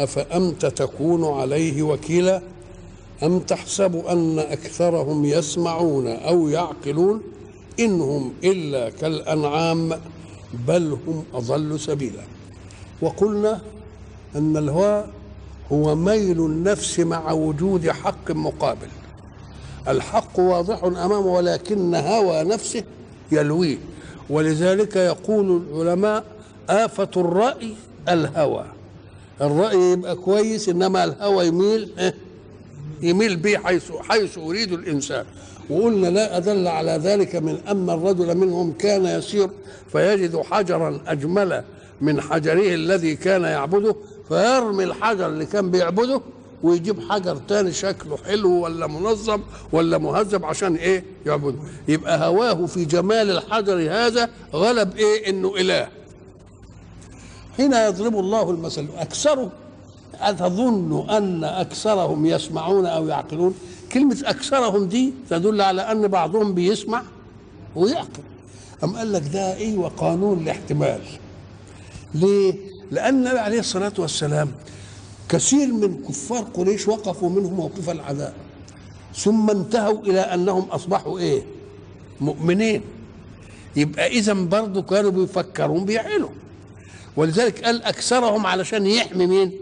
أفأنت تكون عليه وكيلا؟ أم تحسب أن أكثرهم يسمعون أو يعقلون؟ إنهم إلا كالأنعام بل هم أضل سبيلا. وقلنا أن الهوى هو ميل النفس مع وجود حق مقابل. الحق واضح أمامه ولكن هوى نفسه يلويه. ولذلك يقول العلماء آفة الرأي الهوى. الرأي يبقى كويس إنما الهوى يميل إيه؟ يميل به حيث حيث يريد الإنسان. وقلنا لا أدل على ذلك من أن الرجل منهم كان يسير فيجد حجرا أجمل من حجره الذي كان يعبده فيرمي الحجر اللي كان بيعبده ويجيب حجر تاني شكله حلو ولا منظم ولا مهذب عشان إيه؟ يعبده. يبقى هواه في جمال الحجر هذا غلب إيه؟ إنه إله. حين يضرب الله المثل اكثره أتظن أن أكثرهم يسمعون أو يعقلون؟ كلمة أكثرهم دي تدل على أن بعضهم بيسمع ويعقل. أم قال لك ده إيه وقانون الاحتمال؟ ليه؟ لأن النبي عليه الصلاة والسلام كثير من كفار قريش وقفوا منه موقف العداء ثم انتهوا إلى أنهم أصبحوا إيه؟ مؤمنين. يبقى إذا برضه كانوا بيفكرون بيعقلوا. ولذلك قال أكثرهم علشان يحمي مين؟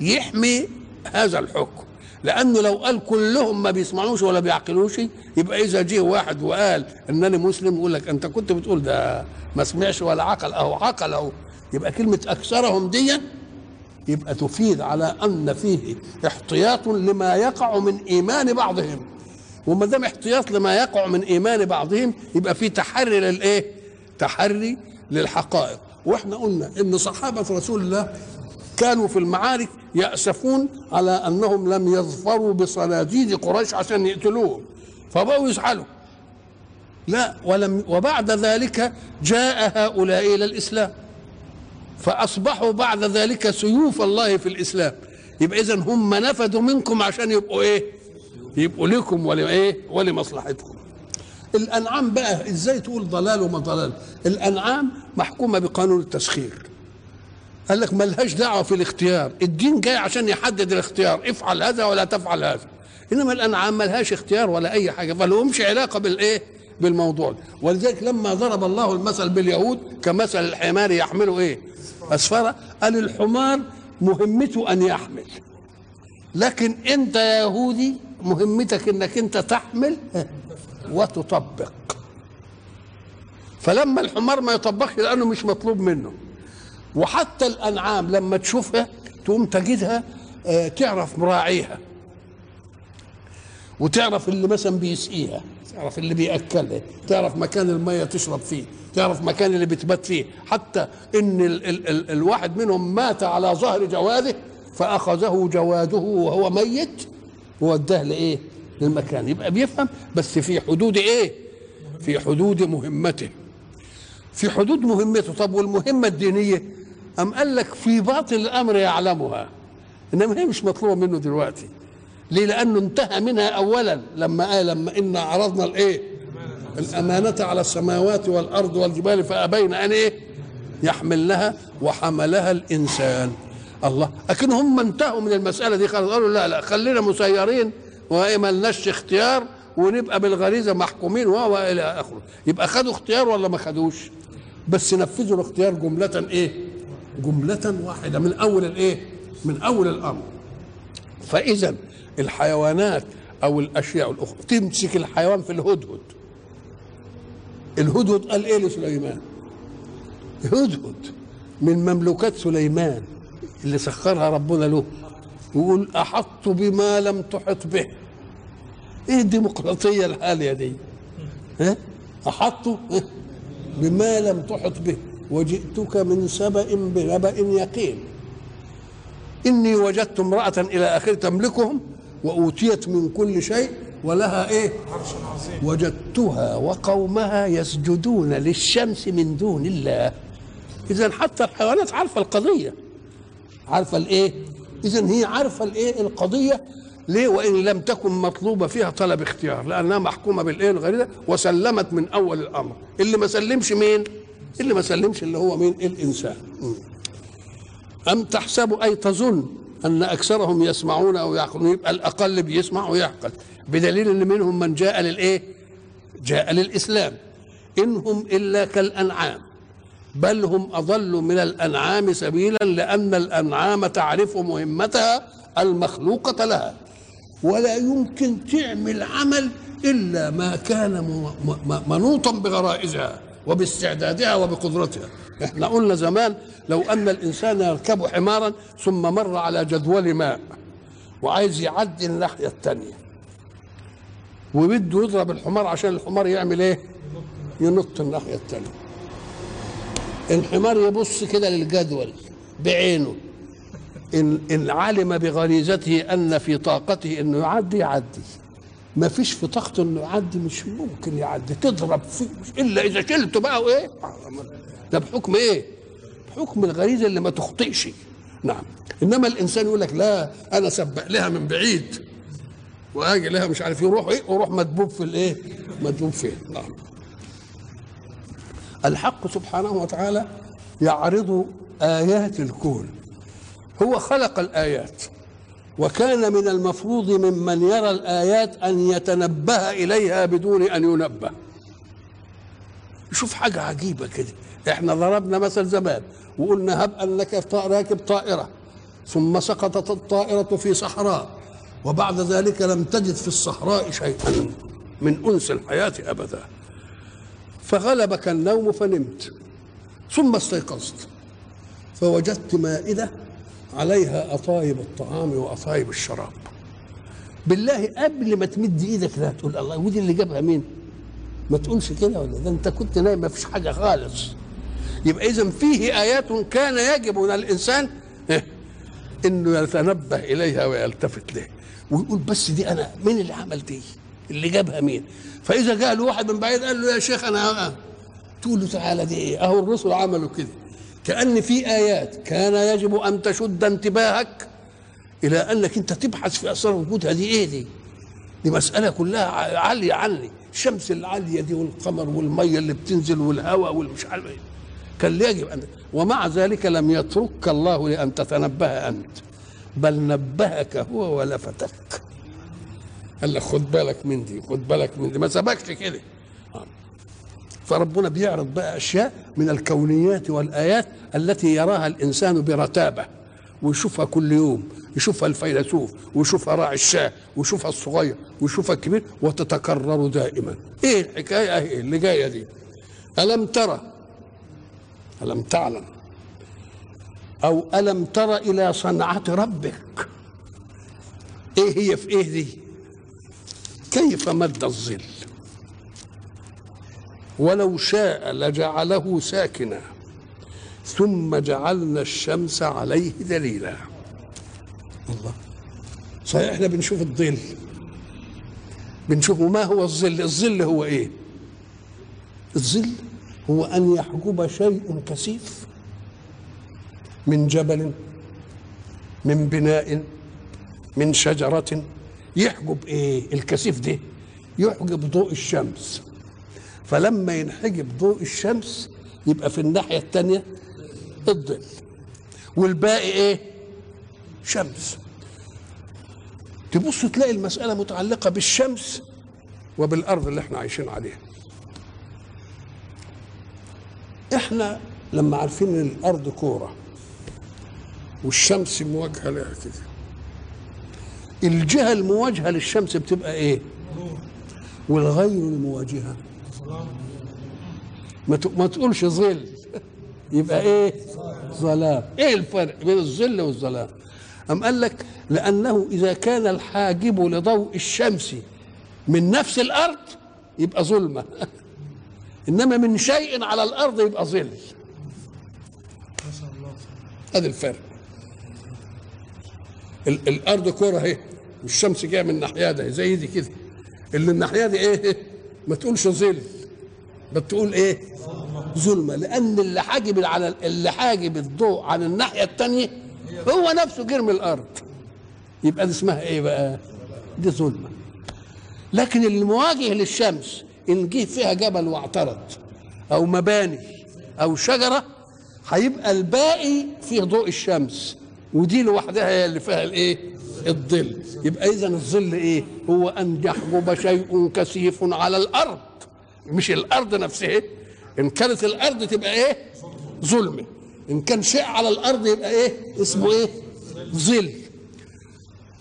يحمي هذا الحكم لأنه لو قال كلهم ما بيسمعوش ولا بيعقلوش يبقى إذا جه واحد وقال انني مسلم يقول لك أنت كنت بتقول ده ما سمعش ولا عقل أهو عقل أهو يبقى كلمة أكثرهم دي يبقى تفيد على أن فيه احتياط لما يقع من إيمان بعضهم وما دام احتياط لما يقع من إيمان بعضهم يبقى في تحري للإيه؟ تحري للحقائق وإحنا قلنا ان صحابة رسول الله كانوا في المعارك يأسفون على أنهم لم يظفروا بصناديد قريش عشان يقتلوهم. فبقوا يزعلوا. لا ولم وبعد ذلك جاء هؤلاء إلى الإسلام. فأصبحوا بعد ذلك سيوف الله في الإسلام. يبقى إذا هم نفذوا منكم عشان يبقوا إيه؟ يبقوا لكم ولا إيه؟ ولمصلحتكم. الأنعام بقى إزاي تقول ضلال وما ضلال؟ الأنعام محكومة بقانون التسخير قال لك ملهاش دعوة في الاختيار. الدين جاي عشان يحدد الاختيار. افعل هذا ولا تفعل هذا. إنما الأنعام ملهاش اختيار ولا أي حاجة فلهمش علاقة بالإيه؟ بالموضوع. ولذلك لما ضرب الله المثل باليهود كمثل الحمار يحمله إيه؟ أسفاره قال الحمار مهمته أن يحمل. لكن أنت يا يهودي مهمتك إنك أنت تحمل. وتطبق. فلما الحمار ما يطبقش لأنه مش مطلوب منه. وحتى الأنعام لما تشوفها تقوم تجدها آه تعرف مراعيها. وتعرف اللي مثلا بيسقيها تعرف اللي بيأكلها تعرف مكان المية تشرب فيه تعرف مكان اللي بتبات فيه. حتى إن ال ال ال الواحد منهم مات على ظهر جواده فأخذه جواده وهو ميت ووداه لإيه؟ للمكان. يبقى بيفهم بس في حدود إيه؟ في حدود مهمته. في حدود مهمته. طب والمهمة الدينية؟ أم قال لك في باطن الأمر يعلمها؟ إنما هي مش مطلوبة منه دلوقتي. ليه؟ لأنه انتهى منها أولا لما قال لما إنا عرضنا الإيه؟ الأمانة على السماوات والأرض والجبال فأبين أن إيه؟ يحملنها وحملها الإنسان. الله. لكن هم انتهوا من المسألة دي قالوا لا لا خلينا مسيرين. وما لناش اختيار ونبقى بالغريزة محكومين والى آخره. يبقى خدوا اختيار ولا ما خدوش؟ بس نفذوا الاختيار جملة إيه؟ جملة واحدة. من أول الإيه؟ من أول الأمر. فإذا الحيوانات أو الأشياء الأخرى تمسك الحيوان في الهدهد. الهدهد قال إيه لسليمان؟ هدهد من مملوكات سليمان اللي سخرها ربنا له. يقول أحط بما لم تحط به. إيه الديمقراطية الحالية دي؟ ها احطوا بما لم تحط به. وجئتك من سبأ بنبأ يقين. إني وجدت امرأة إلى آخر تملكهم وأوتيت من كل شيء ولها إيه؟ وجدتها وقومها يسجدون للشمس من دون الله. إذا حتى الحيوانات عارفة القضية. عارفة الإيه؟ إذا هي عارفة الإيه؟ القضية. ليه؟ وإن لم تكن مطلوبة فيها طلب اختيار لأنها محكومة بالإيه؟ الغريزة. وسلمت من أول الأمر. اللي ما سلمش مين؟ اللي ما سلمش اللي هو مين؟ الإنسان. م. أم تحسب أي تظن أن أكثرهم يسمعون أو يعقلون؟ يبقى الأقل بيسمع ويعقل. بدليل أن منهم من جاء للإيه؟ جاء للإسلام. إنهم إلا كالأنعام. بل هم أضل من الأنعام سبيلا لأن الأنعام تعرف مهمتها المخلوقة لها. ولا يمكن تعمل عمل إلا ما كان منوطا بغرائزها وباستعدادها وبقدرتها. إحنا قلنا زمان لو أن الإنسان يركب حمارا ثم مر على جدول ماء وعايز يعدي الناحية الثانية وبده يضرب الحمار عشان الحمار يعمل إيه؟ ينط الناحية الثانية الحمار يبص كده للجدول بعينه. إن إن علم بغريزته أن في طاقته إنه يعدي يعدي. ما فيش في طاقته إنه يعدي مش ممكن يعدي. تضرب فيه إلا إذا شلته بقى وإيه؟ ده بحكم إيه؟ بحكم الغريزة اللي ما تخطئش. نعم. إنما الإنسان يقول لك لا أنا سبق لها من بعيد. وأجي لها مش عارف يروح إيه؟ ويروح مدبوب في الإيه؟ مدبوب فين؟ نعم. الحق سبحانه وتعالى يعرض آيات الكون. هو خلق الآيات وكان من المفروض ممن يرى الآيات أن يتنبه إليها بدون أن ينبه. شوف حاجة عجيبة كده. إحنا ضربنا مثل زمان وقلنا هب أنك راكب طائرة ثم سقطت الطائرة في صحراء وبعد ذلك لم تجد في الصحراء شيئا من أنس الحياة أبدا. فغلبك النوم فنمت ثم استيقظت. فوجدت مائدة عليها أطايب الطعام وأطايب الشراب. بالله قبل ما تمد إيدك لا تقول الله ودي اللي جابها مين؟ ما تقولش كده ولا ده أنت كنت نايم ما فيش حاجة خالص. يبقى إذا فيه آيات كان يجب على الإنسان إيه؟ إنه يتنبه إليها ويلتفت له ويقول بس دي أنا مين اللي عمل دي؟ اللي جابها مين. فإذا جاء له واحد من بعيد قال له يا شيخ أنا تقول له تعالى دي إيه؟ أهو الرسل عملوا كده. كأن في آيات كان يجب أن تشد انتباهك إلى أنك أنت تبحث في أسرار وجودها دي إيه دي؟ دي مسألة كلها عالية عني الشمس العالية دي والقمر والمية اللي بتنزل والهواء والمش عارف إيه. كان يجب أن ومع ذلك لم يتركك الله لأن تتنبه أنت. بل نبهك هو ولفتك. قال لك خد بالك من دي خد بالك من دي. ما سبكش كده. فربنا بيعرض بقى أشياء من الكونيات والآيات التي يراها الإنسان برتابة. ويشوفها كل يوم يشوفها الفيلسوف ويشوفها راعي الشاه ويشوفها الصغير ويشوفها الكبير وتتكرر دائما. إيه الحكاية؟ اهي اللي جاية دي؟ ألم ترى؟ ألم تعلم؟ أو ألم تر إلى صنعه ربك؟ إيه هي في إيه دي؟ كيف مد الظل؟ ولو شاء لجعله ساكنا ثم جعلنا الشمس عليه دليلا. الله. صحيح إحنا بنشوف الظل. بنشوف ما هو الظل؟ الظل هو إيه؟ الظل هو أن يحجب شيء كثيف من جبل من بناء من شجرة يحجب إيه؟ الكثيف ده يحجب ضوء الشمس. فلما ينحجب ضوء الشمس يبقى في الناحية الثانية الظل. والباقي إيه؟ شمس. تبص تلاقي المسألة متعلقة بالشمس وبالأرض اللي إحنا عايشين عليها. إحنا لما عارفين إن الأرض كورة والشمس مواجهة لها كده الجهة المواجهة للشمس بتبقى إيه؟ والغير المواجهة ما ما تقولش ظل. يبقى إيه؟ ظلام. إيه الفرق بين الظل والظلام؟ أم قال لك لأنه إذا كان الحاجب لضوء الشمس من نفس الأرض يبقى ظلمة. إنما من شيء على الأرض يبقى ظل. هذا الفرق. ال- الأرض كره اهي والشمس جاية من الناحية ده زي دي كده. اللي الناحية دي إيه ما تقولش ظل بتقول إيه ظلمة لأن اللي حاجب على اللي حاجب الضوء عن الناحية الثانية هو نفسه جرم الأرض. يبقى دي اسمها إيه بقى؟ دي ظلمة. لكن المواجه للشمس إن جه فيها جبل واعترض أو مباني أو شجرة هيبقى الباقي فيه ضوء الشمس. ودي لوحدها هي اللي فيها الايه؟ الظل. يبقى اذا الظل إيه؟ هو ان يحجب شيء كثيف على الأرض. مش الأرض نفسها. إن كانت الأرض تبقى إيه؟ ظلمه إن كان شيء على الأرض يبقى إيه؟ اسمه إيه؟ ظل.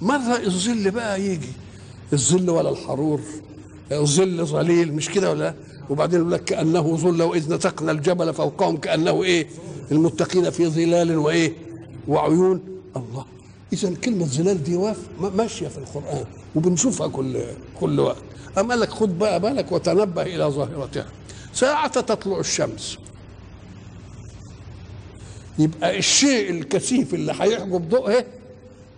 مره الظل بقى يجي؟ الظل ولا الحرور؟ ظل ظليل مش كده ولا؟ وبعدين يقول لك كأنه ظل وإذ نتقنا الجبل فوقهم كأنه إيه؟ المتقين في ظلال وإيه؟ وعيون الله. اذا كلمة ظلال دي واف ماشية في القرآن وبنشوفها كل كل وقت. قال لك خد بقى بالك وتنبه إلى ظاهرتها. ساعة تطلع الشمس. يبقى الشيء الكثيف اللي هيحجب ضوءه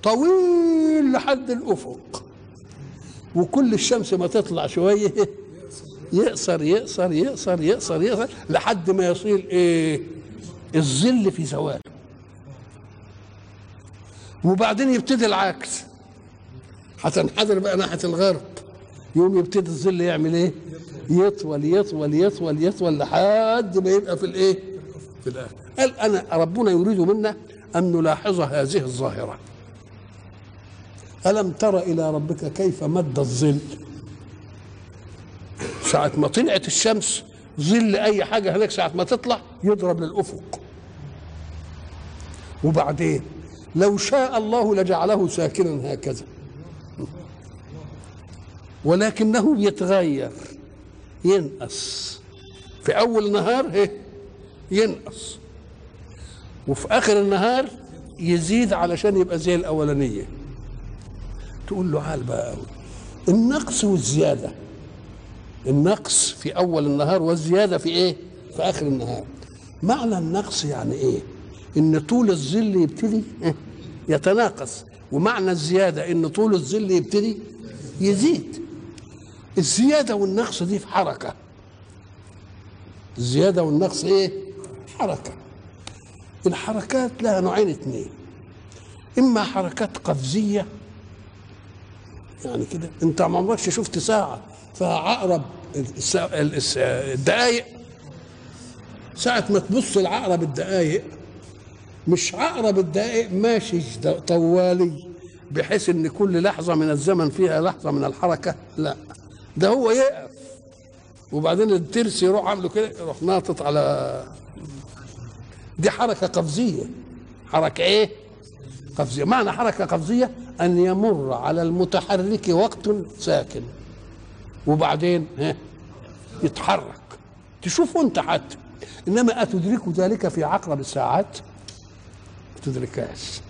طويل لحد الأفق. وكل الشمس ما تطلع شوية يقصر يقصر يقصر يقصر يقصر لحد ما يصير إيه؟ الظل في زواله وبعدين يبتدي العكس. هتنحدر بقى ناحية الغرب. يوم يبتدي الظل يعمل إيه؟ يطول يطول يطول يطول لحد ما يبقى في الإيه؟ في الآخر. قال أنا ربنا يريد منا أن نلاحظ هذه الظاهرة. ألم تر إلى ربك كيف مد الظل؟ ساعة ما طلعت الشمس ظل أي حاجة هناك ساعة ما تطلع يضرب للأفق. وبعدين؟ لو شاء الله لجعله ساكنا هكذا. ولكنه يتغير ينقص. في أول النهار هي ينقص. وفي آخر النهار يزيد علشان يبقى زي الأولانية. تقول له عال بقى قوي النقص والزيادة. النقص في أول النهار والزيادة في إيه؟ في آخر النهار. معنى النقص يعني إيه؟ إن طول الظل يبتدي يتناقص. ومعنى الزيادة إن طول الظل يبتدي يزيد. الزيادة والنقص دي في حركة. الزيادة والنقص إيه؟ حركة. الحركات لها نوعين اثنين. إما حركات قفزية يعني كده. أنت ما عمركش شفت ساعة فيها عقرب الدقايق. ساعة ما تبص لعقرب الدقايق مش عقرب الدقايق ماشي طوالي بحيث إن كل لحظة من الزمن فيها لحظة من الحركة لا. ده هو يقف. وبعدين الترس يروح عامله كده يروح ناطط على دي حركة قفزية. حركة إيه؟ قفزية. معنى حركة قفزية أن يمر على المتحرك وقت ساكن. وبعدين يتحرك. تشوفه أنت حتى. إنما أتدرك ذلك في عقرب الساعات؟ تدركهاش.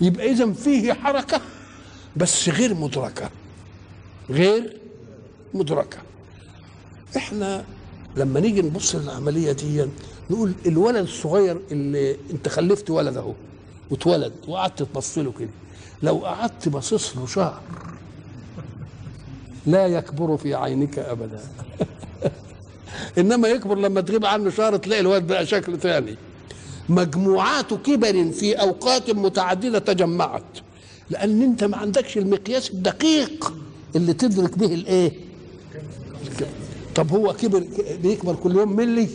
يبقى إذا فيه حركة بس غير مدركة. غير مدركة. إحنا لما نيجي نبص للعملية دي نقول الولد الصغير اللي أنت خلفت ولد أهو واتولد وقعدت تبص له كده لو قعدت باصص له شهر لا يكبر في عينك ابدا. إنما يكبر لما تغيب عنه شهر تلاقي الولد بقى شكل ثاني مجموعات كبر في أوقات متعددة تجمعت. لأن أنت ما عندكش المقياس الدقيق اللي تدرك به الإيه؟ طب هو كبر بيكبر كل يوم ملي؟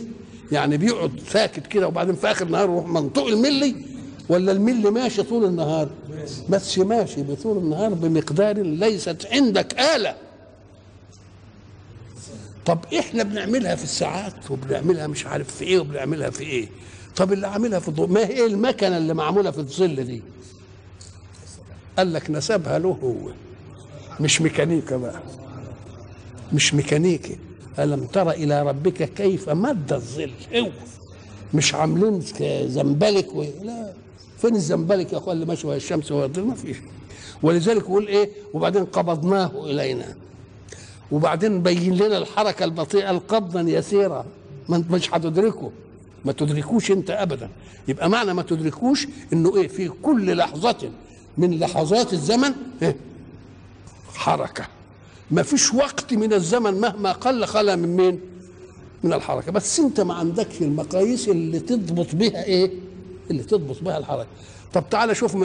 يعني بيقعد ساكت كده وبعدين في آخر النهار يروح منطوق الملي؟ ولا الملي ماشي طول النهار؟ بس ماشي بطول النهار بمقدار ليست عندك آلة. طب إحنا بنعملها في الساعات وبنعملها مش عارف في إيه وبنعملها في إيه؟ طب اللي عاملها في الضوء ما هي المكنة اللي معمولة في الظل دي؟ قال لك نسبها له هو. مش ميكانيكا بقى. مش ميكانيكي. ألم تر إلى ربك كيف مد الظل. هو مش عاملين زنبلك و... لا. فين الزنبلك يا أخوان اللي ماشي وهي الشمس وهي الظل ما فيش. ولذلك يقول إيه؟ وبعدين قبضناه إلينا. وبعدين بين لنا الحركة البطيئة القبضا يسيرا. ما أنت مش هتدركه. ما تدركوش انت ابدا. يبقى معنى ما تدركوش انه إيه في كل لحظة من لحظات الزمن إيه؟ حركة. ما فيش وقت من الزمن مهما قل خلا من مين؟ من الحركة. بس انت ما عندكش المقاييس اللي تضبط بها إيه؟ اللي تضبط بها الحركة. طب تعالى شوف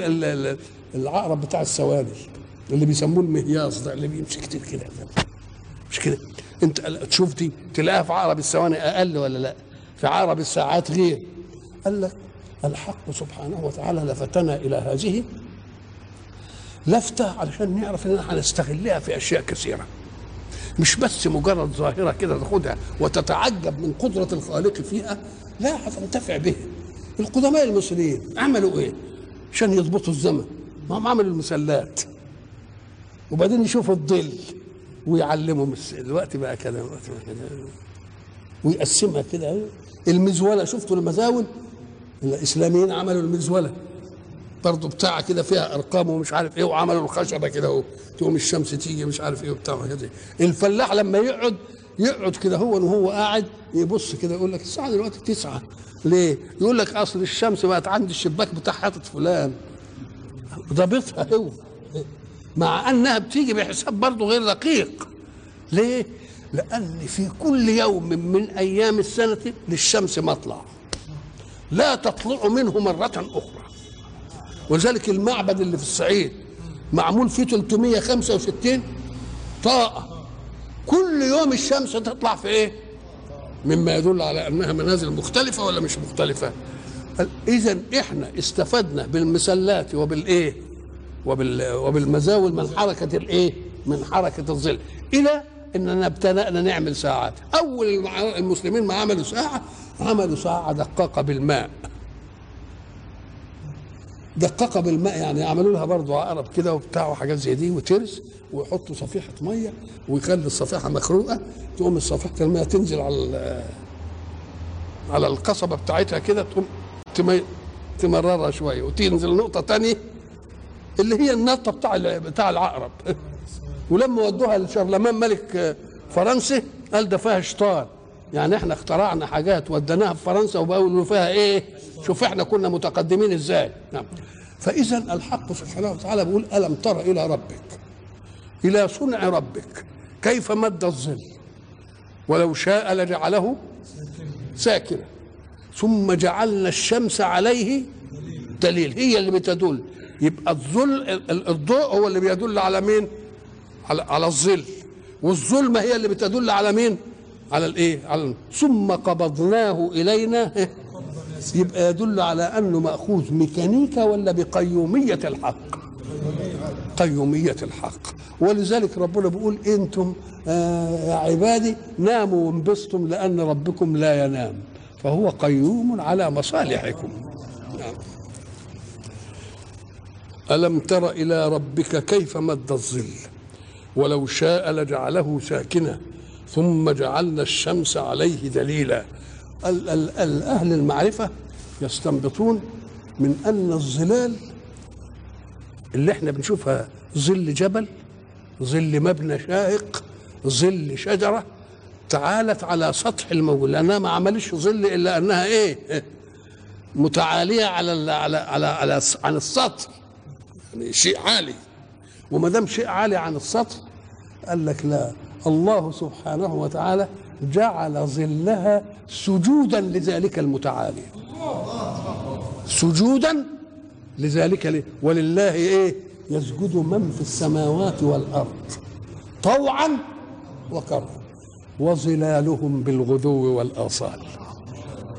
العقرب بتاع السواني اللي بيسموه المهياص ده اللي بيمشي كتير كده. مش كده؟ انت تشوف دي تلاقيها في عقرب الثواني أقل ولا لأ؟ في عقرب الساعات غير. قال لك الحق سبحانه وتعالى لفتنا إلى هذه لفتة علشان نعرف اننا هنستغلها في أشياء كثيرة. مش بس مجرد ظاهرة كده تاخدها وتتعجب من قدرة الخالق فيها لا هتنتفع بها القدماء المصريين عملوا إيه؟ عشان يضبطوا الزمن. ما هم عملوا المسلات. وبعدين يشوفوا الظل ويعلموا مس- الوقت بقى كده الوقت بقى كده. ويقسمها كده. المزولة شفتوا المزاول؟ الإسلاميين عملوا المزولة. برضه بتاع كده فيها أرقام ومش عارف إيه وعملوا الخشبة كده اهو تقوم الشمس تيجي مش عارف إيه وبتاع كده. الفلاح لما يقعد يقعد كده هو وهو قاعد يبص كده يقول لك الساعة دلوقتي تسعة. ليه؟ يقول لك أصل الشمس بقت عند الشباك بتاع حاطط فلان. ضابطها هو. مع إنها بتيجي بحساب برضه غير دقيق ليه؟ لأن في كل يوم من أيام السنة للشمس مطلع لا تطلع منه مرة أخرى ولذلك المعبد اللي في الصعيد معمول فيه 365 طاقة كل يوم الشمس تطلع في إيه؟ مما يدل على أنها منازل مختلفة ولا مش مختلفة؟ اذا إحنا استفدنا بالمسلات وبالإيه؟ وبال وبالمزاول من حركة الإيه؟ من حركة الظل إلى اننا ابتدانا نعمل ساعات. أول المسلمين ما عملوا ساعة عملوا ساعة دقاقة بالماء. دققها بالماء يعني يعملوا لها برضه عقرب كده وبتاع وحاجات زي دي وترس ويحطوا صفيحة مية ويخلي الصفيحة مخروقة تقوم صفيحه المية تنزل على على القصبة بتاعتها كده تقوم تمررها شوية وتنزل نقطة تانية اللي هي النقطه بتاع بتاع العقرب. ولما ودوها لشارلمان ملك فرنسي قال ده فيها شيطان يعني إحنا اخترعنا حاجات وديناها في فرنسا وبقولوا فيها إيه؟ شوف إحنا كنا متقدمين إزاي. نعم. فاذا الحق سبحانه وتعالى بيقول ألم تر إلى ربك؟ إلى صنع ربك. كيف مد الظل؟ ولو شاء لجعله ساكنا. ثم جعلنا الشمس عليه دليل. هي اللي بتدل. يبقى الظل ال- الضوء هو اللي بيدل على مين؟ على على الظل. والظلمة هي اللي بتدل على مين؟ على الإيه؟ على ثم قبضناه إلينا. يبقى يدل على أنه مأخوذ ميكانيكا ولا بقيومية الحق؟ قيومية الحق. ولذلك ربنا بيقول أنتم آه يا عبادي ناموا وانبسطوا لأن ربكم لا ينام. فهو قيوم على مصالحكم. نعم. ألم تر إلى ربك كيف مد الظل؟ ولو شاء لجعله ساكنا ثم جعلنا الشمس عليه دليلا ال- ال- ال- أهل المعرفة يستنبطون من أن الظلال اللي إحنا بنشوفها ظل جبل ظل مبنى شاهق ظل شجرة تعالت على سطح الموجود لأنها ما عملش ظل إلا أنها إيه؟ متعالية على على على على عن السطح. يعني شيء عالي. وما دام شيء عالي عن السطح قال لك لا. الله سبحانه وتعالى جعل ظلها سجودا لذلك المتعالي. سجودا لذلك ولله إيه؟ يسجد من في السماوات والأرض. طوعا وكرها. وظلالهم بالغدو والآصال.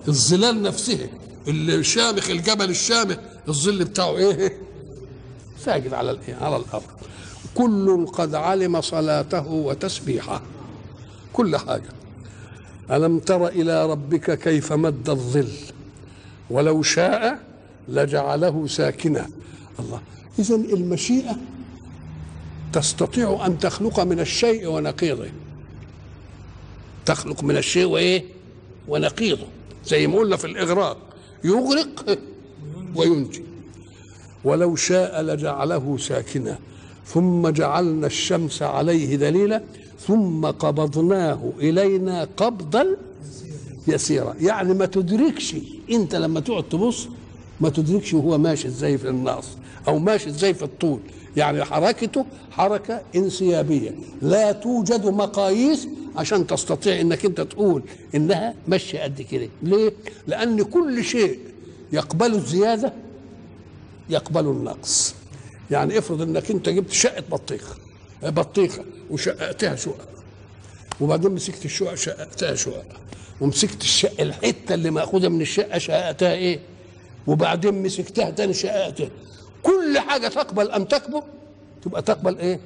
الظلال نفسه اللي شامخ الجبل الشامخ الظل بتاعه إيه؟ ساجد على على الأرض. كل قد علم صلاته وتسبيحه. كل حاجة. ألم تر إلى ربك كيف مد الظل؟ ولو شاء لجعله ساكنا. الله. اذا المشيئة تستطيع أن تخلق من الشيء ونقيضه. تخلق من الشيء وإيه؟ ونقيضه. زي ما قلنا في الإغراق. يغرق وينجي. ولو شاء لجعله ساكنا. ثم جعلنا الشمس عليه دليلا ثم قبضناه إلينا قبضا يسيرا. يعني ما تدركش انت لما تقعد تبص ما تدركش هو ماشي إزاي في النص أو ماشي إزاي في الطول. يعني حركته حركة انسيابية. لا توجد مقاييس عشان تستطيع انك انت تقول انها ماشية قد كده. ليه؟ لأن كل شيء يقبل الزيادة يقبل النقص. يعني افرض انك انت جبت شقة بطيخه بطيخة وشققتها شقق وبعدين مسكت الشقق شققتها شقق ومسكت الشقه الحتة اللي مأخوذة من الشقة شققتها إيه؟ وبعدين مسكتها تاني شققتها. كل حاجة تقبل ان تكبر تبقى تقبل إيه؟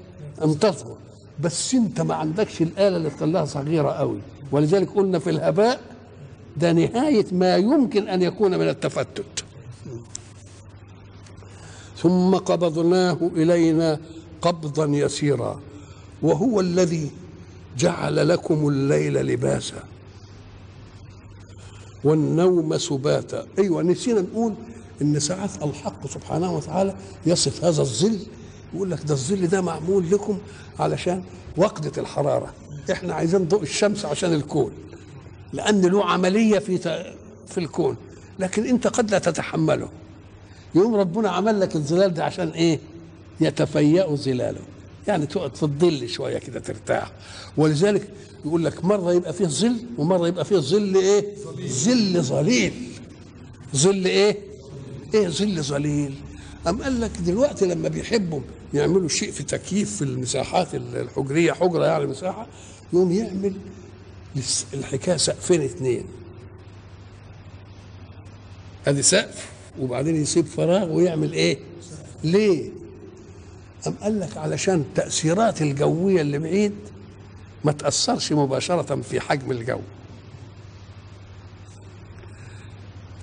ان تصغر بس انت ما عندكش الآلة اللي تخليها صغيرة قوي. ولذلك قلنا في الهباء ده نهاية ما يمكن أن يكون من التفتت. ثم قبضناه إلينا قبضا يسيرا. وهو الذي جعل لكم الليل لباسا والنوم سباتا. أيوه نسينا نقول إن ساعات الحق سبحانه وتعالى يصف هذا الظل. يقول لك ده الظل ده معمول لكم علشان وقدة الحرارة. إحنا عايزين ضوء الشمس عشان الكون لأن له عملية في في الكون. لكن أنت قد لا تتحمله. يوم ربنا عمل لك الظلال ده عشان إيه؟ يتفيأ ظلاله يعني تقعد في الظل شوية كده ترتاح. ولذلك يقول لك مرة يبقى فيه ظل ومرة يبقى فيه ظل إيه؟ ظل ظليل. ظل إيه؟ إيه ظل ظليل. أم قال لك دلوقتي لما بيحبوا يعملوا شيء في تكييف في المساحات الحجرية حجرة يعني مساحة يقوم يعمل الحكاية سقفين اثنين أدي سقف؟ وبعدين يسيب فراغ ويعمل إيه؟ ليه؟ أم قال لك علشان التأثيرات الجوية اللي بعيد ما تأثرش مباشرة في حجم الجو.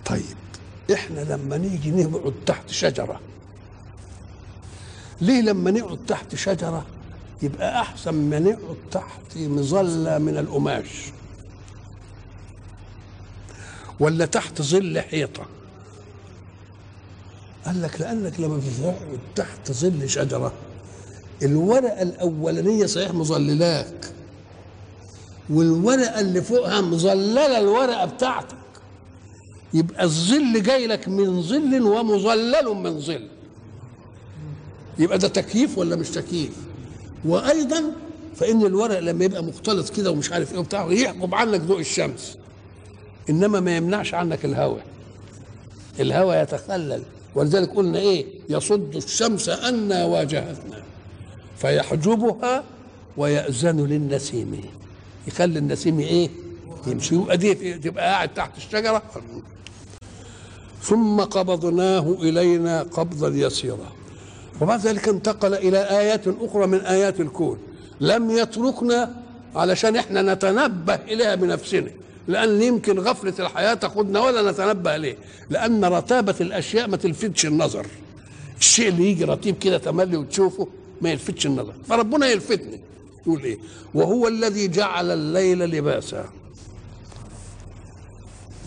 طيب إحنا لما نيجي نقعد تحت شجرة ليه لما نقعد تحت شجرة يبقى أحسن ما نقعد تحت مظلة من القماش؟ ولا تحت ظل حيطة؟ قال لك لأنك لما بتقعد تحت ظل شجرة الورقة الأولانية صحيح مظللاك والورقة اللي فوقها مظللة الورقة بتاعتك. يبقى الظل جاي لك من ظل ومظلل من ظل. يبقى ده تكييف ولا مش تكييف؟ وأيضا فإن الورق لما يبقى مختلط كده ومش عارف إيه وبتاع يحجب عنك ضوء الشمس. إنما ما يمنعش عنك الهواء. الهواء يتخلل. ولذلك قلنا إيه؟ يصد الشمس أنا واجهتنا. فيحجبها ويأذن للنسيم. يخلي النسيم إيه؟ يمشي. يبقى دي تبقى قاعد تحت الشجرة. ثم قبضناه إلينا قبضا يسيرا. وبعد ذلك انتقل إلى آيات أخرى من آيات الكون. لم يتركنا علشان إحنا نتنبه إليها بنفسنا. لأن يمكن غفلة الحياة تاخدنا ولا نتنبه ليه؟ لأن رتابة الأشياء ما تلفتش النظر. الشيء اللي يجي رتيب كده تملي وتشوفه ما يلفتش النظر. فربنا يلفتني. يقول إيه؟ وهو الذي جعل الليل لباسا.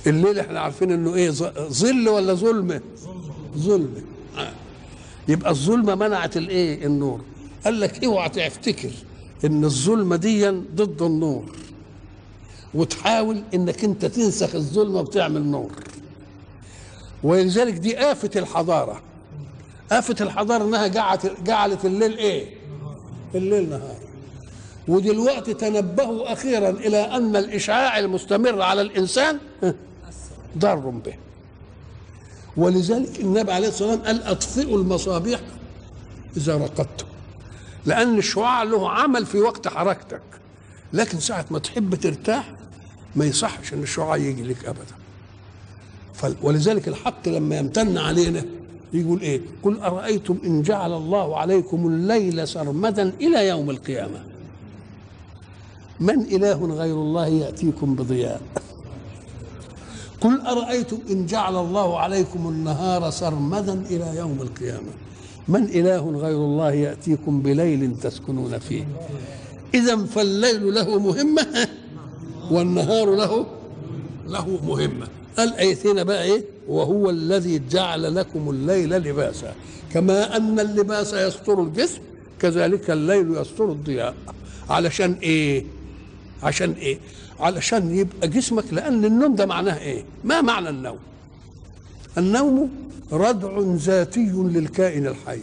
الليل إحنا عارفين إنه إيه؟ ظل ولا ظلمه ظلمه آه. يبقى الظلمة منعت الإيه؟ النور. قال لك اوعى تفتكر إن الظلمة دي ضد النور. وتحاول إنك أنت تنسخ الظلمة وتعمل نور. ولذلك دي آفة الحضارة. آفة الحضارة إنها جعلت جعلت الليل إيه؟ الليل نهار. ودلوقتي تنبهوا أخيرا إلى أن الإشعاع المستمر على الإنسان ضار به. ولذلك النبي عليه الصلاة والسلام قال أطفئوا المصابيح إذا رقدتم. لأن الشعاع له عمل في وقت حركتك. لكن ساعة ما تحب ترتاح ما يصحش إن الشعاع يجي لك ابدا. ولذلك الحق لما يمتن علينا يقول إيه؟ قل أرأيتم إن جعل الله عليكم الليل سرمدا إلى يوم القيامة. من إله غير الله يأتيكم بضياء؟ قل أرأيتم إن جعل الله عليكم النهار سرمدا إلى يوم القيامة. من إله غير الله يأتيكم بليل تسكنون فيه؟ اذا فالليل له مهمة. والنهار له له مهمة. الايتين بقى إيه؟ وهو الذي جعل لكم الليل لباسا. كما أن اللباس يستر الجسم كذلك الليل يستر الضياء. علشان إيه؟ عشان إيه؟ علشان يبقى جسمك لأن النوم ده معناه إيه؟ ما معنى النوم؟ النوم ردع ذاتي للكائن الحي.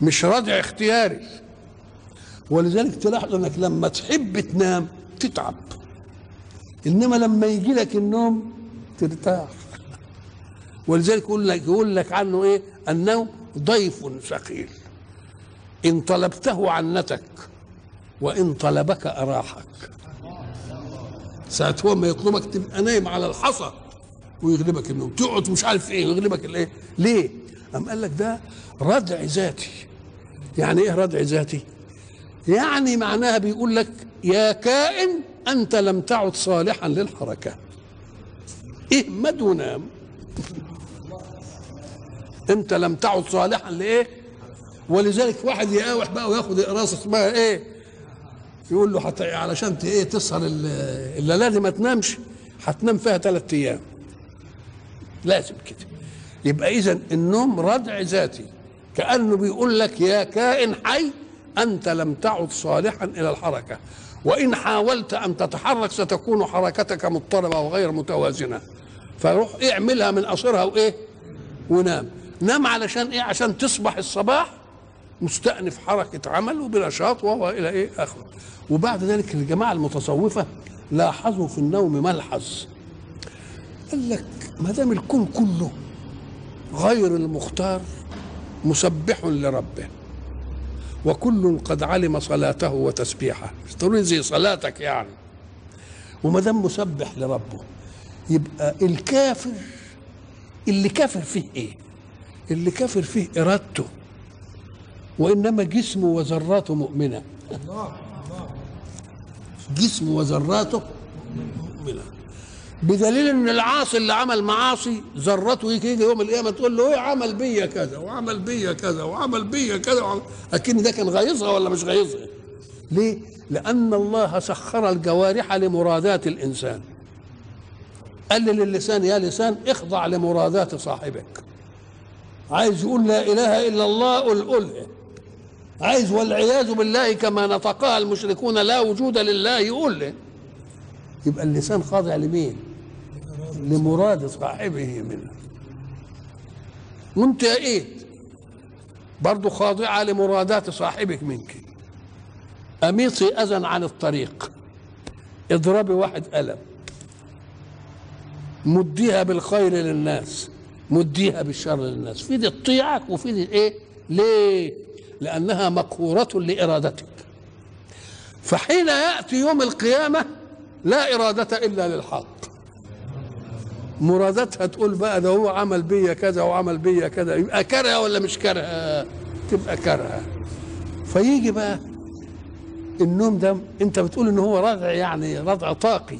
مش ردع اختياري. ولذلك تلاحظ إنك لما تحب تنام تتعب. إنما لما يجي لك النوم ترتاح. ولذلك يقول لك يقول لك عنه إيه؟ النوم ضيف ثقيل. إن طلبته عنتك وإن طلبك أراحك. ساعة هو ما يطلبك تبقى نايم على الحصى ويغلبك النوم. تقعد مش عارف إيه ويغلبك الإيه؟ ليه؟ أم قال لك ده ردع ذاتي. يعني إيه ردع ذاتي؟ يعني معناها بيقول لك يا كائن أنت لم تعد صالحا للحركة. اهمد ونام أنت لم تعد صالحا لإيه؟ ولذلك واحد يقاوح بقى وياخد إقراص اسمها إيه؟ يقول له حتى علشان إيه؟ تسهر ال- الليلة دي ما تنامش. هتنام فيها ثلاث أيام. لازم كده. يبقى اذا النوم ردع ذاتي. كأنه بيقول لك يا كائن حي أنت لم تعد صالحا إلى الحركة. وإن حاولت أن تتحرك ستكون حركتك مضطربة وغير متوازنة. فروح اعملها من قصرها وإيه؟ ونام. نام علشان إيه؟ عشان تصبح الصباح مستأنف حركة عمل وبنشاط وهو إلى إيه؟ آخره. وبعد ذلك الجماعة المتصوفة لاحظوا في النوم ملحظ. قال لك ما دام الكون كله غير المختار مسبح لربه. وكل قد علم صلاته وتسبيحه. مش ضروري زي صلاتك يعني. وما دام مسبح لربه يبقى الكافر اللي كافر فيه إيه؟ اللي كافر فيه إرادته. وإنما جسمه وذراته مؤمنة. جسمه وذراته مؤمنة. بدليل إن العاصي اللي عمل معاصي ذرته يجي يوم القيامة تقول له إيه عمل بيا كذا وعمل بيا كذا وعمل بيا كذا. اكن ده كان غيظها ولا مش غيظها ليه؟ لأن الله سخر الجوارح لمرادات الإنسان. قال للسان يا لسان اخضع لمرادات صاحبك. عايز يقول لا إله إلا الله قل قلها عايز والعياذ بالله كما نطقها المشركون لا وجود لله له يبقى اللسان خاضع لمين؟ لمراد صاحبه منه. وانت إيه؟ برضه خاضعة لمرادات صاحبك منك. أميطي أذى عن الطريق. اضربي واحد ألم مديها بالخير للناس. مديها بالشر للناس. في دي تطيعك وفي دي إيه؟ ليه؟ لأنها مقهورة لإرادتك. فحين يأتي يوم القيامة لا إرادة إلا للحق. مرادتها تقول بقى ده هو عمل بيا كذا وعمل بيا كذا. يبقى كرهه ولا مش كرهه تبقى كرهه فيجي بقى النوم ده انت بتقول ان هو رضع يعني رضع طاقي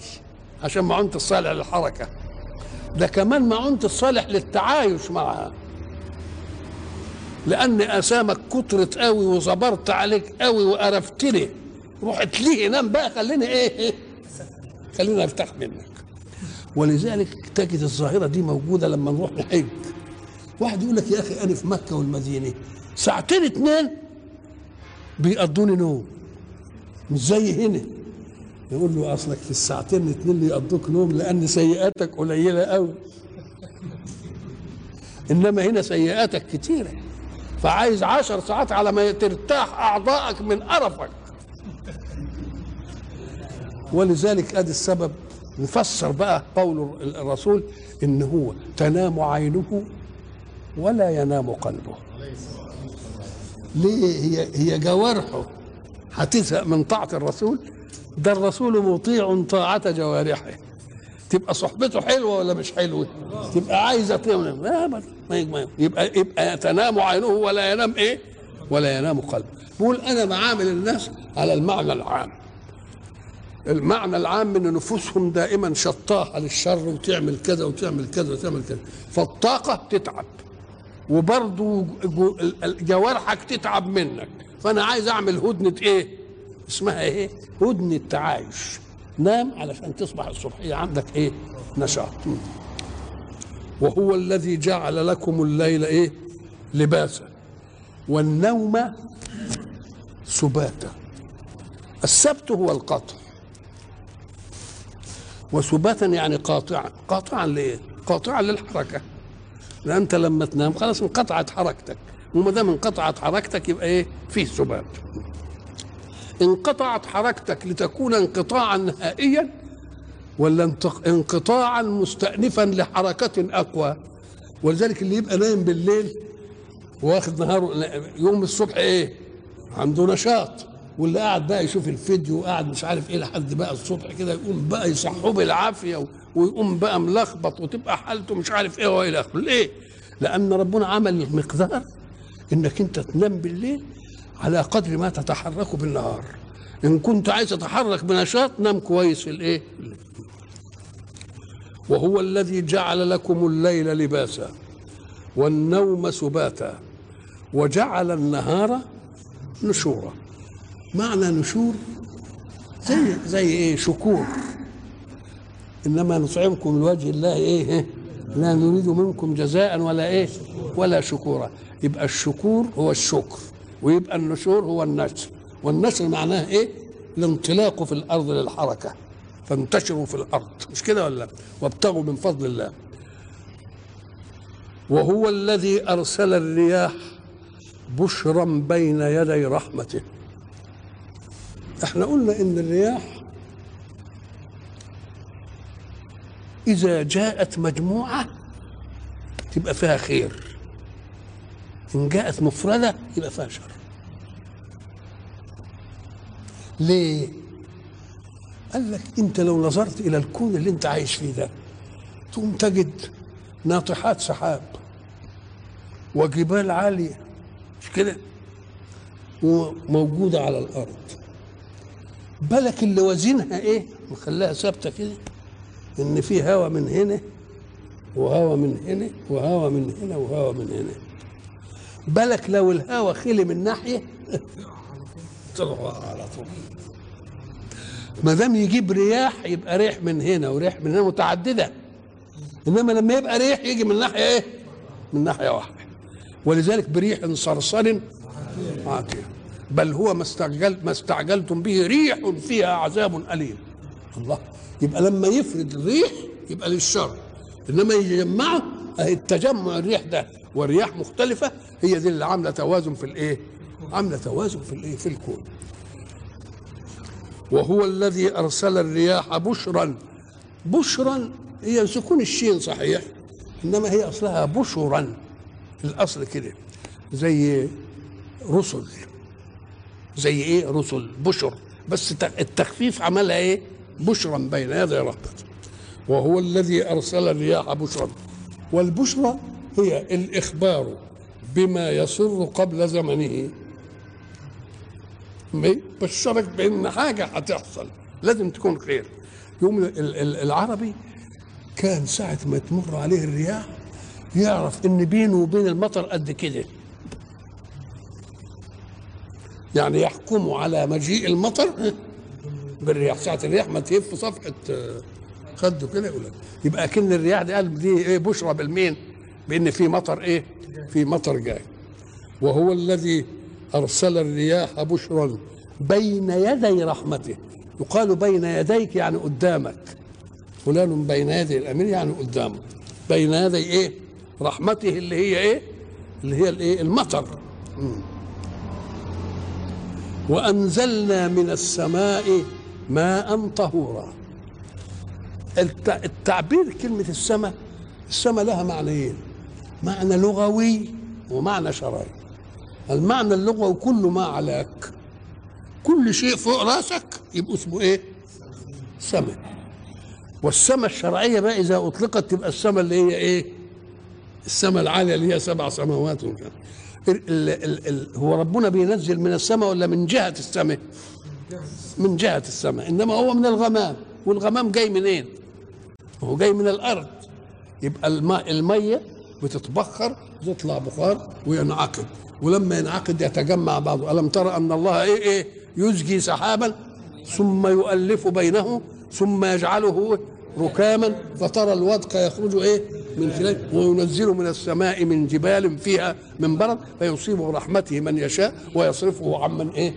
عشان معونة الصالح للحركة. ده كمان معونة الصالح للتعايش معها. لأن أسامك كترت قوي وصبرت عليك قوي وقرفتني. رحت ليه نام بقى خليني إيه؟ خليني افتح منك. ولذلك تجد الظاهرة دي موجودة لما نروح نحج واحد يقول لك يا أخي أنا في مكة والمدينة. ساعتين اتنين بيقضوني نوم. مش زي هنا. يقول له أصلك في الساعتين اتنين اللي يقضوك نوم لأن سيئاتك قليلة قوي إنما هنا سيئاتك كتيرة. فعايز عشر ساعات على ما ترتاح أعضائك من قرفك. ولذلك أدي السبب نفسر بقى قول الرسول إن هو تنام عينه ولا ينام قلبه. ليه؟ هي هي جوارحه. هتزهق من طاعة الرسول؟ ده الرسول مطيع طاعة جوارحه. تبقى صحبته حلوة ولا مش حلوة؟ تبقى عايزة تنام. ما يبقى يبقى تنام عينه ولا ينام إيه؟ ولا ينام قلبه. بقول أنا بعامل الناس على المعنى العام. المعنى العام إن نفوسهم دائما شطاحة للشر وتعمل كذا وتعمل كذا وتعمل كذا. فالطاقة تتعب وبرضه جوارحك تتعب منك. فأنا عايز أعمل هدنة إيه؟ اسمها إيه؟ هدنة تعايش. نام علشان تصبح الصبحية. عندك إيه؟ نشاط. وهو الذي جعل لكم الليل إيه؟ لباسا. والنوم سباتا. السبت هو القطع وسباتا يعني قاطعا. قاطعا ليه قاطعا للحركة. لأن أنت لما تنام خلاص انقطعت حركتك. وما دام انقطعت حركتك يبقى إيه؟ فيه سبات. انقطعت حركتك لتكون انقطاعا نهائيا ولا انقطاعا مستأنفا لحركة أقوى؟ ولذلك اللي يبقى نايم بالليل واخد نهاره يوم الصبح إيه؟ عنده نشاط. واللي قاعد بقى يشوف الفيديو وقاعد مش عارف إيه لحد بقى الصبح كده يقوم بقى يصحوه بالعافية ويقوم بقى ملخبط وتبقى حالته مش عارف إيه وإلى آخره ليه؟ لأن ربنا عمل مقدار إنك أنت تنام بالليل على قدر ما تتحرك بالنهار إن كنت عايز تتحرك بنشاط نام كويس في الإيه؟ وهو الذي جعل لكم الليل لباسا والنوم سباتا وجعل النهار نشورا معنى نشور زي زي إيه؟ شكور. إنما نطعمكم لوجه الله إيه؟ لا نريد منكم جزاء ولا إيه؟ ولا شكورا. يبقى الشكور هو الشكر ويبقى النشور هو النشر. والنشر معناه إيه؟ الانطلاق في الأرض للحركة. فانتشروا في الأرض. مش كده ولا وابتغوا من فضل الله. وهو الذي أرسل الرياح بشرا بين يدي رحمته. إحنا قلنا إن الرياح إذا جاءت مجموعة تبقى فيها خير. إن جاءت مفردة يبقى فيها شر. ليه؟ قال لك أنت لو نظرت إلى الكون اللي أنت عايش فيه ده تقوم تجد ناطحات سحاب وجبال عالية مش كده؟ وموجودة على الأرض. بالك اللي وزنها إيه؟ مخليها ثابتة كده. إن في هواء من هنا وهواء من هنا وهواء من هنا وهواء من هنا. بالك لو الهواء خلي من ناحية طلع على طول. ما دام يجيب رياح يبقى ريح من هنا وريح من هنا متعددة. إنما لما يبقى ريح يجي من ناحية إيه؟ من ناحية واحدة. ولذلك بريح صرصر عاتيه بل هو ما استعجل ما استعجلتم به ريح فيها عذاب أليم. الله. يبقى لما يفرد الريح يبقى للشر. إنما يجمعه أهي التجمع الريح ده. والرياح مختلفة هي دي اللي عاملة توازن في الإيه؟ عاملة توازن في الإيه؟ في الكون. وهو الذي أرسل الرياح بشرا. بشرا هي سكون الشين صحيح إنما هي أصلها بشرا. الأصل كده زي رسل. زي إيه؟ رسل بشر. بس التخفيف عملها إيه؟ بشرا بين يدي رحمته وهو الذي ارسل الرياح بشرا والبشرى هي الإخبار بما يسر قبل زمنه. بشرك بأن حاجة هتحصل. لازم تكون خير. يوم العربي كان ساعة ما تمر عليه الرياح يعرف إن بينه وبين المطر قد كده. يعني يحكم على مجيء المطر بالرياح. ساعة الرياح ما تهف صفحة خده كده يقول يبقى كن الرياح دي قال دي إيه بشرى بالمين؟ بإن في مطر إيه؟ في مطر جاي. وهو الذي أرسل الرياح بشرا بين يدي رحمته. يقال بين يديك يعني قدامك. فلان بين يدي الأمير يعني قدامه. بين يدي إيه؟ رحمته اللي هي إيه؟ اللي هي الإيه؟ المطر. مم. وأنزلنا من السماء ماء طهورا. التعبير كلمة السماء السماء لها معنيين معنى لغوي ومعنى شرعي. المعنى اللغوي كل ما علاك. كل شيء فوق راسك يبقى اسمه إيه؟ سماء. والسماء الشرعية بقى إذا أطلقت تبقى السماء اللي هي إيه؟ السماء العالية اللي هي سبع سماوات وكذا. ال ال ال هو ربنا بينزل من السماء ولا من جهة السماء؟ من جهة السماء. إنما هو من الغمام. والغمام جاي منين؟ هو جاي من الأرض. يبقى الماء المية بتتبخر تطلع بخار وينعقد. ولما ينعقد يتجمع بعضه. ألم ترى أن الله إيه إيه؟ يزجي سحابا ثم يؤلف بينه ثم يجعله ركاما فترى الودق يخرج إيه؟ من خلال وينزل من السماء من جبال فيها من برد فيصيب برحمته من يشاء ويصرفه عمن إيه؟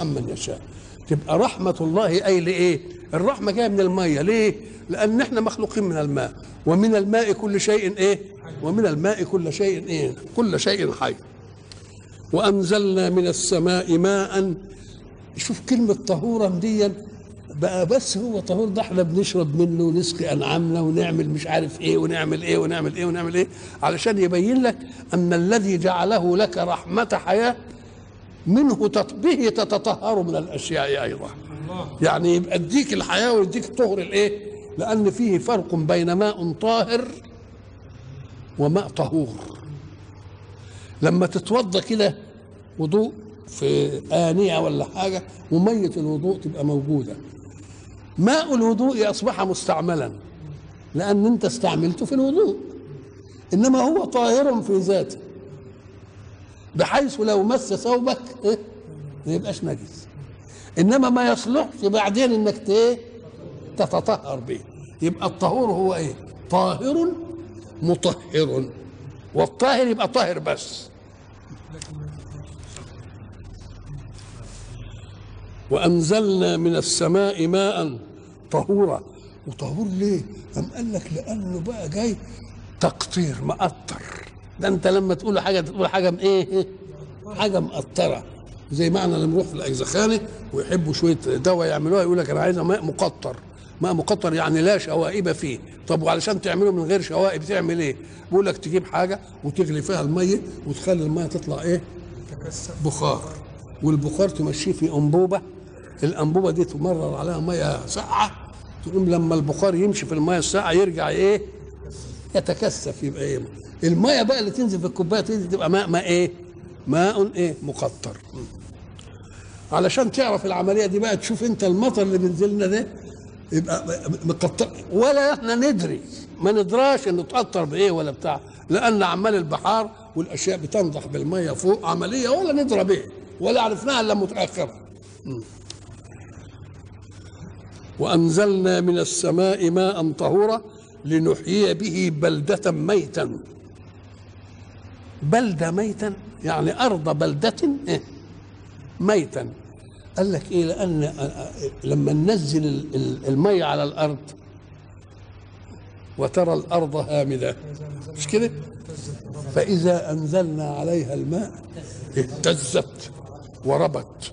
عمن يشاء. تبقى رحمة الله أي لإيه؟ الرحمة جاية من المية. ليه؟ لأن إحنا مخلوقين من الماء. ومن الماء كل شيء إيه؟ ومن الماء كل شيء إيه؟ كل شيء حي. وأنزلنا من السماء ماء. شوف كلمة طهورا دي بقى بس هو طهور ده إحنا بنشرب منه ونسقي أنعامنا ونعمل مش عارف إيه ونعمل إيه ونعمل إيه ونعمل إيه علشان يبين لك أن الذي جعله لك رحمة حياة منه به تتطهر من الأشياء أيضا. يعني يبقى اديك الحياة ويديك طهر الإيه؟ لأن فيه فرق بين ماء طاهر وماء طهور. لما تتوضا كده وضوء في آنية ولا حاجة ومية الوضوء تبقى موجودة. ماء الوضوء أصبح مستعملا لأن أنت استعملته في الوضوء إنما هو طاهر في ذاته بحيث لو مس ثوبك إيه؟ ما يبقاش نجس إنما ما يصلحش بعدين إنك إيه؟ تتطهر به يبقى الطهور هو إيه؟ طاهر مطهر والطاهر يبقى طاهر بس وأنزلنا من السماء ماء طهورا. وطهور ليه؟ أم قال لك لأنه بقى جاي تقطير مقطر. ده أنت لما تقول حاجة تقول حاجة من إيه؟ حاجة مقطرة. زي معنى لما نروح في الأجزخانة ويحبوا شوية دواء يعملوها يقول لك أنا عايز ماء مقطر. ماء مقطر يعني لا شوائب فيه. طب وعلشان تعمله من غير شوائب تعمل إيه؟ بيقول لك تجيب حاجة وتغلي فيها المية وتخلي المية تطلع إيه؟ بخار. والبخار تمشيه في أنبوبة الأنبوبة دي تمرر عليها ميه ساقعة تقوم لما البخار يمشي في الميه الساقعة يرجع إيه؟ يتكثف يبقى إيه؟ الميه بقى اللي تنزل في الكوباية دي تبقى ماء ماء إيه؟ ماء إيه؟ مقطر. علشان تعرف العملية دي بقى تشوف أنت المطر اللي بينزل لنا ده يبقى مقطر. ولا إحنا ندري ما ندراش إنه تقطر بإيه ولا بتاع. لأن أعمال البحار والأشياء بتنضح بالميه فوق عملية ولا ندرى بها ولا عرفناها إلا متاخرا م. وأنزلنا من السماء ماء طهورا لنحيي به بلدة ميتا. بلدة ميتا؟ يعني أرض بلدة؟ إيه؟ ميتا. قال لك إيه؟ لأن لما ننزل ال- ال- الميه على الأرض وترى الأرض هامدة. مش كده؟ فإذا أنزلنا عليها الماء اهتزت وربت.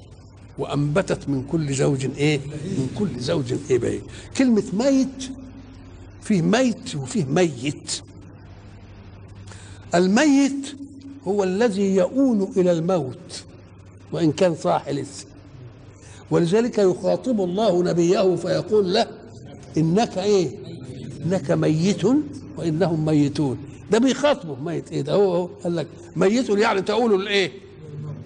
وأنبتت من كل زوج إيه؟ من كل زوج إيه بيه كلمة ميت فيه ميت وفيه ميت. الميت هو الذي يؤول إلى الموت وإن كان صاحي لسه. ولذلك يخاطب الله نبيه فيقول له إنك إيه؟ إنك ميت وإنهم ميتون. ده بيخاطبه ميت إيه ده؟ هو هو قال لك ميت يعني تقول الإيه؟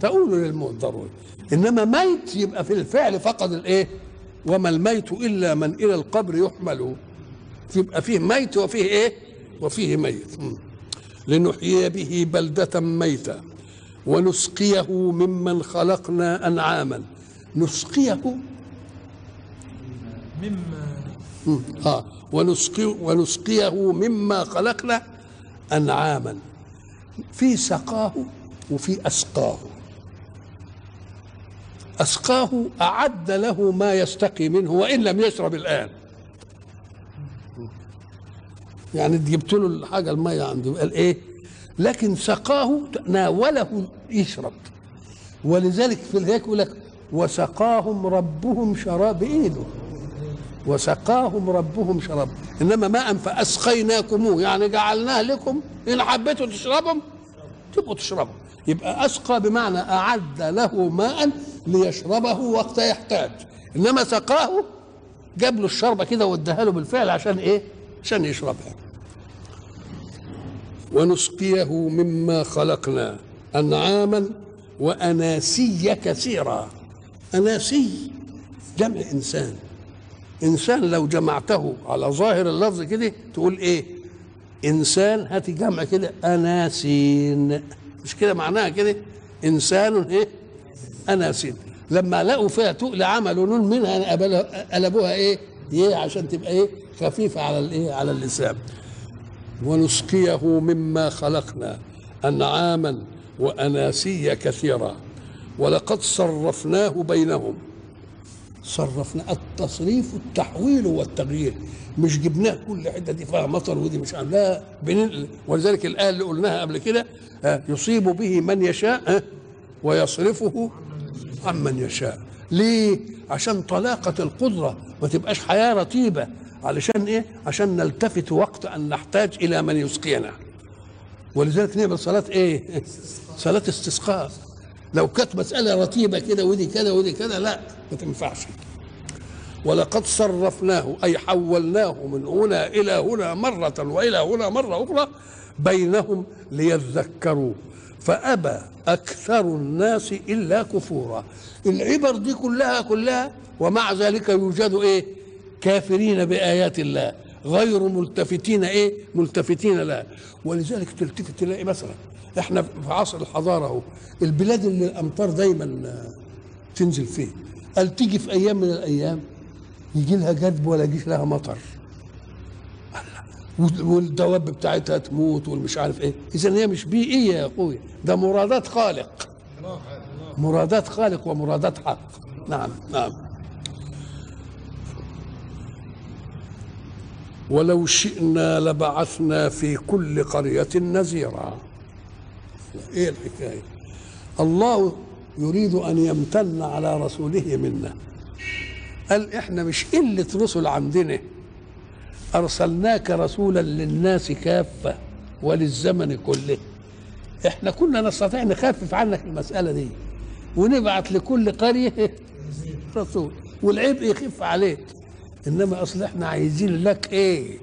تقول للموت ضروري إنما ميت يبقى في الفعل فقد الإيه؟ وما الميت إلا من إلى القبر يحمل. يبقى فيه ميت وفيه إيه؟ وفيه ميت. لنحيي به بلدة ميتة. ونسقيه ممن خلقنا أنعاما. نسقيه. مما. مم. آه. ونسقي ونسقيه مما خلقنا أنعاما. في سقاه وفي أسقاه. أسقاه أعد له ما يستقي منه وإن لم يشرب الآن. يعني جبت له الحاجة المية عنده. قال إيه؟ لكن سقاه ناوله يشرب. ولذلك في الهيك لك وسقاهم ربهم شراب ايده وسقاهم ربهم شراب. إنما ماء فاسقيناكموه يعني جعلناه لكم. إن حبيتوا تشربهم تبقوا تشربوا. يبقى أسقى بمعنى أعد له ماء ليشربه وقت يحتاج. إنما سقاه جاب له الشربه كده واداها له بالفعل عشان إيه؟ عشان يشربها. ونسقيه مما خلقنا أنعاما واناسي كثيرا. أناسي جمع إنسان. إنسان لو جمعته على ظاهر اللفظ كده تقول إيه؟ إنسان هاتي جمع كده أناسين. مش كده معناها كده؟ إنسان إيه؟ اناسين لما لقوا فيها تقل عملوا نون منها قلبوها إيه؟ إيه عشان تبقى إيه؟ خفيفة على الايه على اللسان. ونسقيه مما خلقنا أنعاما وأناسيا كثيرا. ولقد صرفناه بينهم. صرفنا التصريف التحويل والتغيير. مش جبناه كل حتة دي فيها مطر ودي مش لا بننقل ولذلك الآية اللي قلناها قبل كده آه، يصيب به من يشاء آه، ويصرفه عمن يشاء. ليه؟ عشان طلاقة القدرة ما تبقاش حياة رتيبة علشان إيه؟ عشان نلتفت وقت أن نحتاج إلى من يسقينا. ولذلك نعمل صلاة إيه؟ صلاة استسقاء. لو كانت مسألة رتيبة كده ودي كده ودي كده لا ما تنفعش. ولقد صرفناه أي حولناه من هنا إلى هنا مرة وإلى هنا مرة أخرى بينهم ليذكروا. فأبى أكثر الناس إلا كفورا. العبر دي كلها كلها ومع ذلك يوجد إيه؟ كافرين بآيات الله غير ملتفتين إيه؟ ملتفتين لا. ولذلك تلتفت تلاقي مثلا إحنا في عصر الحضارة أهو البلاد اللي الأمطار دايما تنزل فيه قال تيجي في أيام من الأيام يجي لها جدب ولا يجيش لها مطر؟ والدواب بتاعتها تموت والمش عارف إيه. اذا هي مش بيئية يا اخويا ده مرادات خالق. مرادات خالق ومرادات حق. نعم نعم. ولو شئنا لبعثنا في كل قرية نذيرا. إيه الحكاية؟ الله يريد أن يمتن على رسوله منا. قال إحنا مش قلة رسل عندنا. أرسلناك رسولا للناس كافة وللزمن كله. إحنا كنا نستطيع نخفف عنك المسألة دي ونبعت لكل قرية رسول والعبء يخف عليك. إنما أصل إحنا عايزين لك إيه؟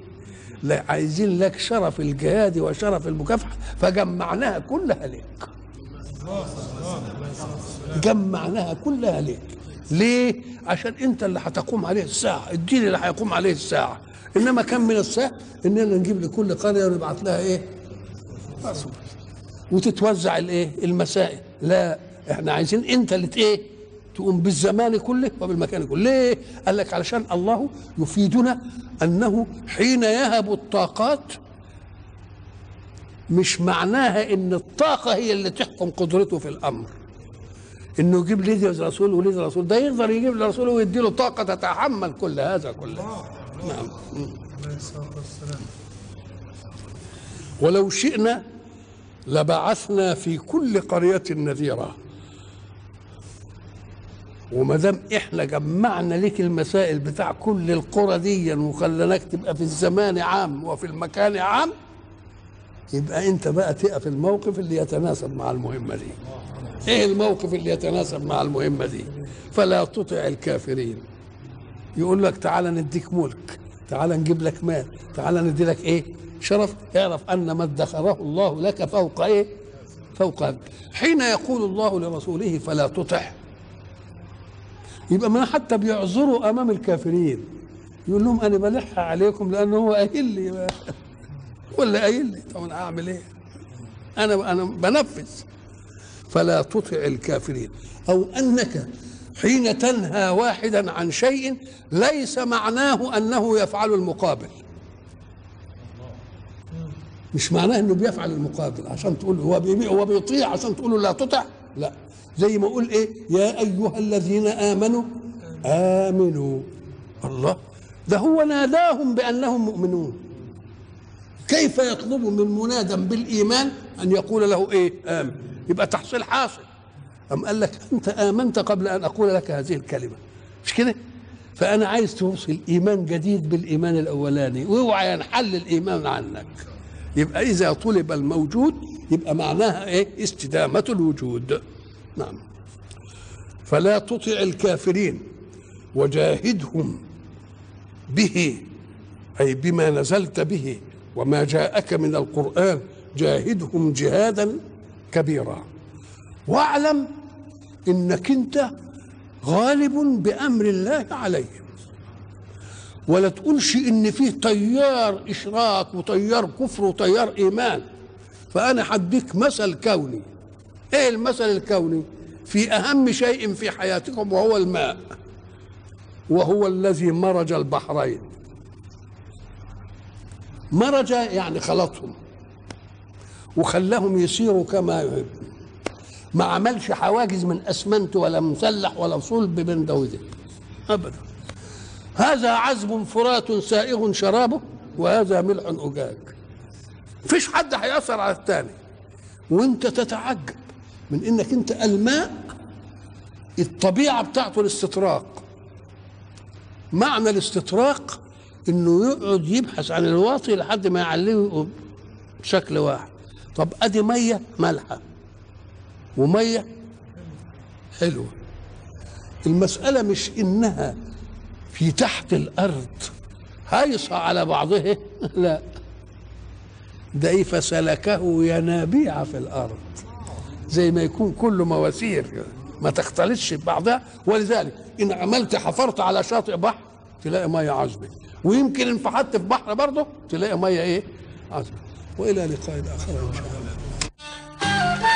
لا عايزين لك شرف الجهاد وشرف المكافحة فجمعناها كلها لك جمعناها كلها لك ليه؟ عشان أنت اللي هتقوم عليه الساعة الدين اللي هيقوم عليه الساعة. إنما كم من الساعة اننا نجيب لكل قرية ونبعت لها إيه؟ رسول وتتوزع الايه المسائل. لا إحنا عايزين أنت اللي إيه؟ تقوم بالزمان كله وبالمكان كله. ليه؟ قال لك علشان الله يفيدنا أنه حين يهب الطاقات مش معناها إن الطاقة هي اللي تحكم قدرته في الأمر. إنه يجيب لي رسول وليد رسول ده يقدر يجيب لرسول ويدي له طاقة تتحمل كل هذا كله. نعم. ولو شئنا لبعثنا في كل قرية نذيرا. وما دام إحنا جمعنا لك المسائل بتاع كل القرى دي وخليناك تبقى في الزمان عام وفي المكان عام يبقى انت بقى تقف الموقف اللي يتناسب مع المهمة دي. إيه الموقف اللي يتناسب مع المهمة دي؟ فلا تطع الكافرين. يقول لك تعالى نديك ملك تعالى نجيب لك مال تعالى ندي لك إيه؟ شرف. اعرف أن ما ادخره الله لك فوق إيه؟ فوق حين يقول الله لرسوله فلا تطع. يبقى ما حتى بيعذروا أمام الكافرين. يقول لهم أنا بلح عليكم لأنه هو قايل لي. ولا قايل لي. طب أنا أعمل إيه؟ أنا أنا بنفذ. فلا تطع الكافرين. أو أنك حين تنهى واحدا عن شيء ليس معناه أنه يفعل المقابل. مش معناه إنه بيفعل المقابل عشان تقول هو هو بيطيع عشان تقول لا تطع؟ لا. زي ما أقول إيه؟ يا أيها الذين آمنوا آمنوا. الله. ده هو ناداهم بأنهم مؤمنون. كيف يطلب من منادى بالإيمان أن يقول له إيه؟ آمن. يبقى تحصيل حاصل. أم قال لك أنت آمنت قبل أن أقول لك هذه الكلمة؟ مش كده؟ فأنا عايز توصل إيمان جديد بالإيمان الأولاني وأوعى ينحل الإيمان عنك. يبقى إذا طلب الموجود يبقى معناها إيه؟ استدامة الوجود. نعم. فلا تطع الكافرين وجاهدهم به أي بما نزلت به وما جاءك من القرآن جاهدهم جهادا كبيرا. واعلم إنك أنت غالب بأمر الله عليهم ولا تقولش إن فيه تيار إشراك وتيار كفر وتيار إيمان. فأنا حديك مثل كوني. إيه المثل الكوني؟ في أهم شيء في حياتكم وهو الماء. وهو الذي مرج البحرين. مرج يعني خلطهم. وخلاهم يسيروا كما يحب. ما عملش حواجز من أسمنت ولا مسلح ولا صلب بين ده وده ابدا. هذا عذب فرات سائغ شرابه وهذا ملح أجاج. مفيش حد هيأثر على الثاني. وانت تتعجب من إنك انت ألماء الطبيعة بتاعته الاستطراق. معنى الاستطراق إنه يقعد يبحث عن الواطي لحد ما يعليه بشكل واحد. طب أدي مية مالحه ومية؟ حلوة المسألة مش إنها في تحت الأرض هيصة على بعضها؟ لا. ده إيه فسلكه ينابيع في الأرض. زي ما يكون كله مواسير ما تختلطش ببعضها. ولذلك إن عملت حفرت على شاطئ بحر تلاقي مية عذبة. ويمكن انفحت في بحر برضه تلاقي مية إيه؟ عذبة. وإلى لقاء آخر إن شاء الله.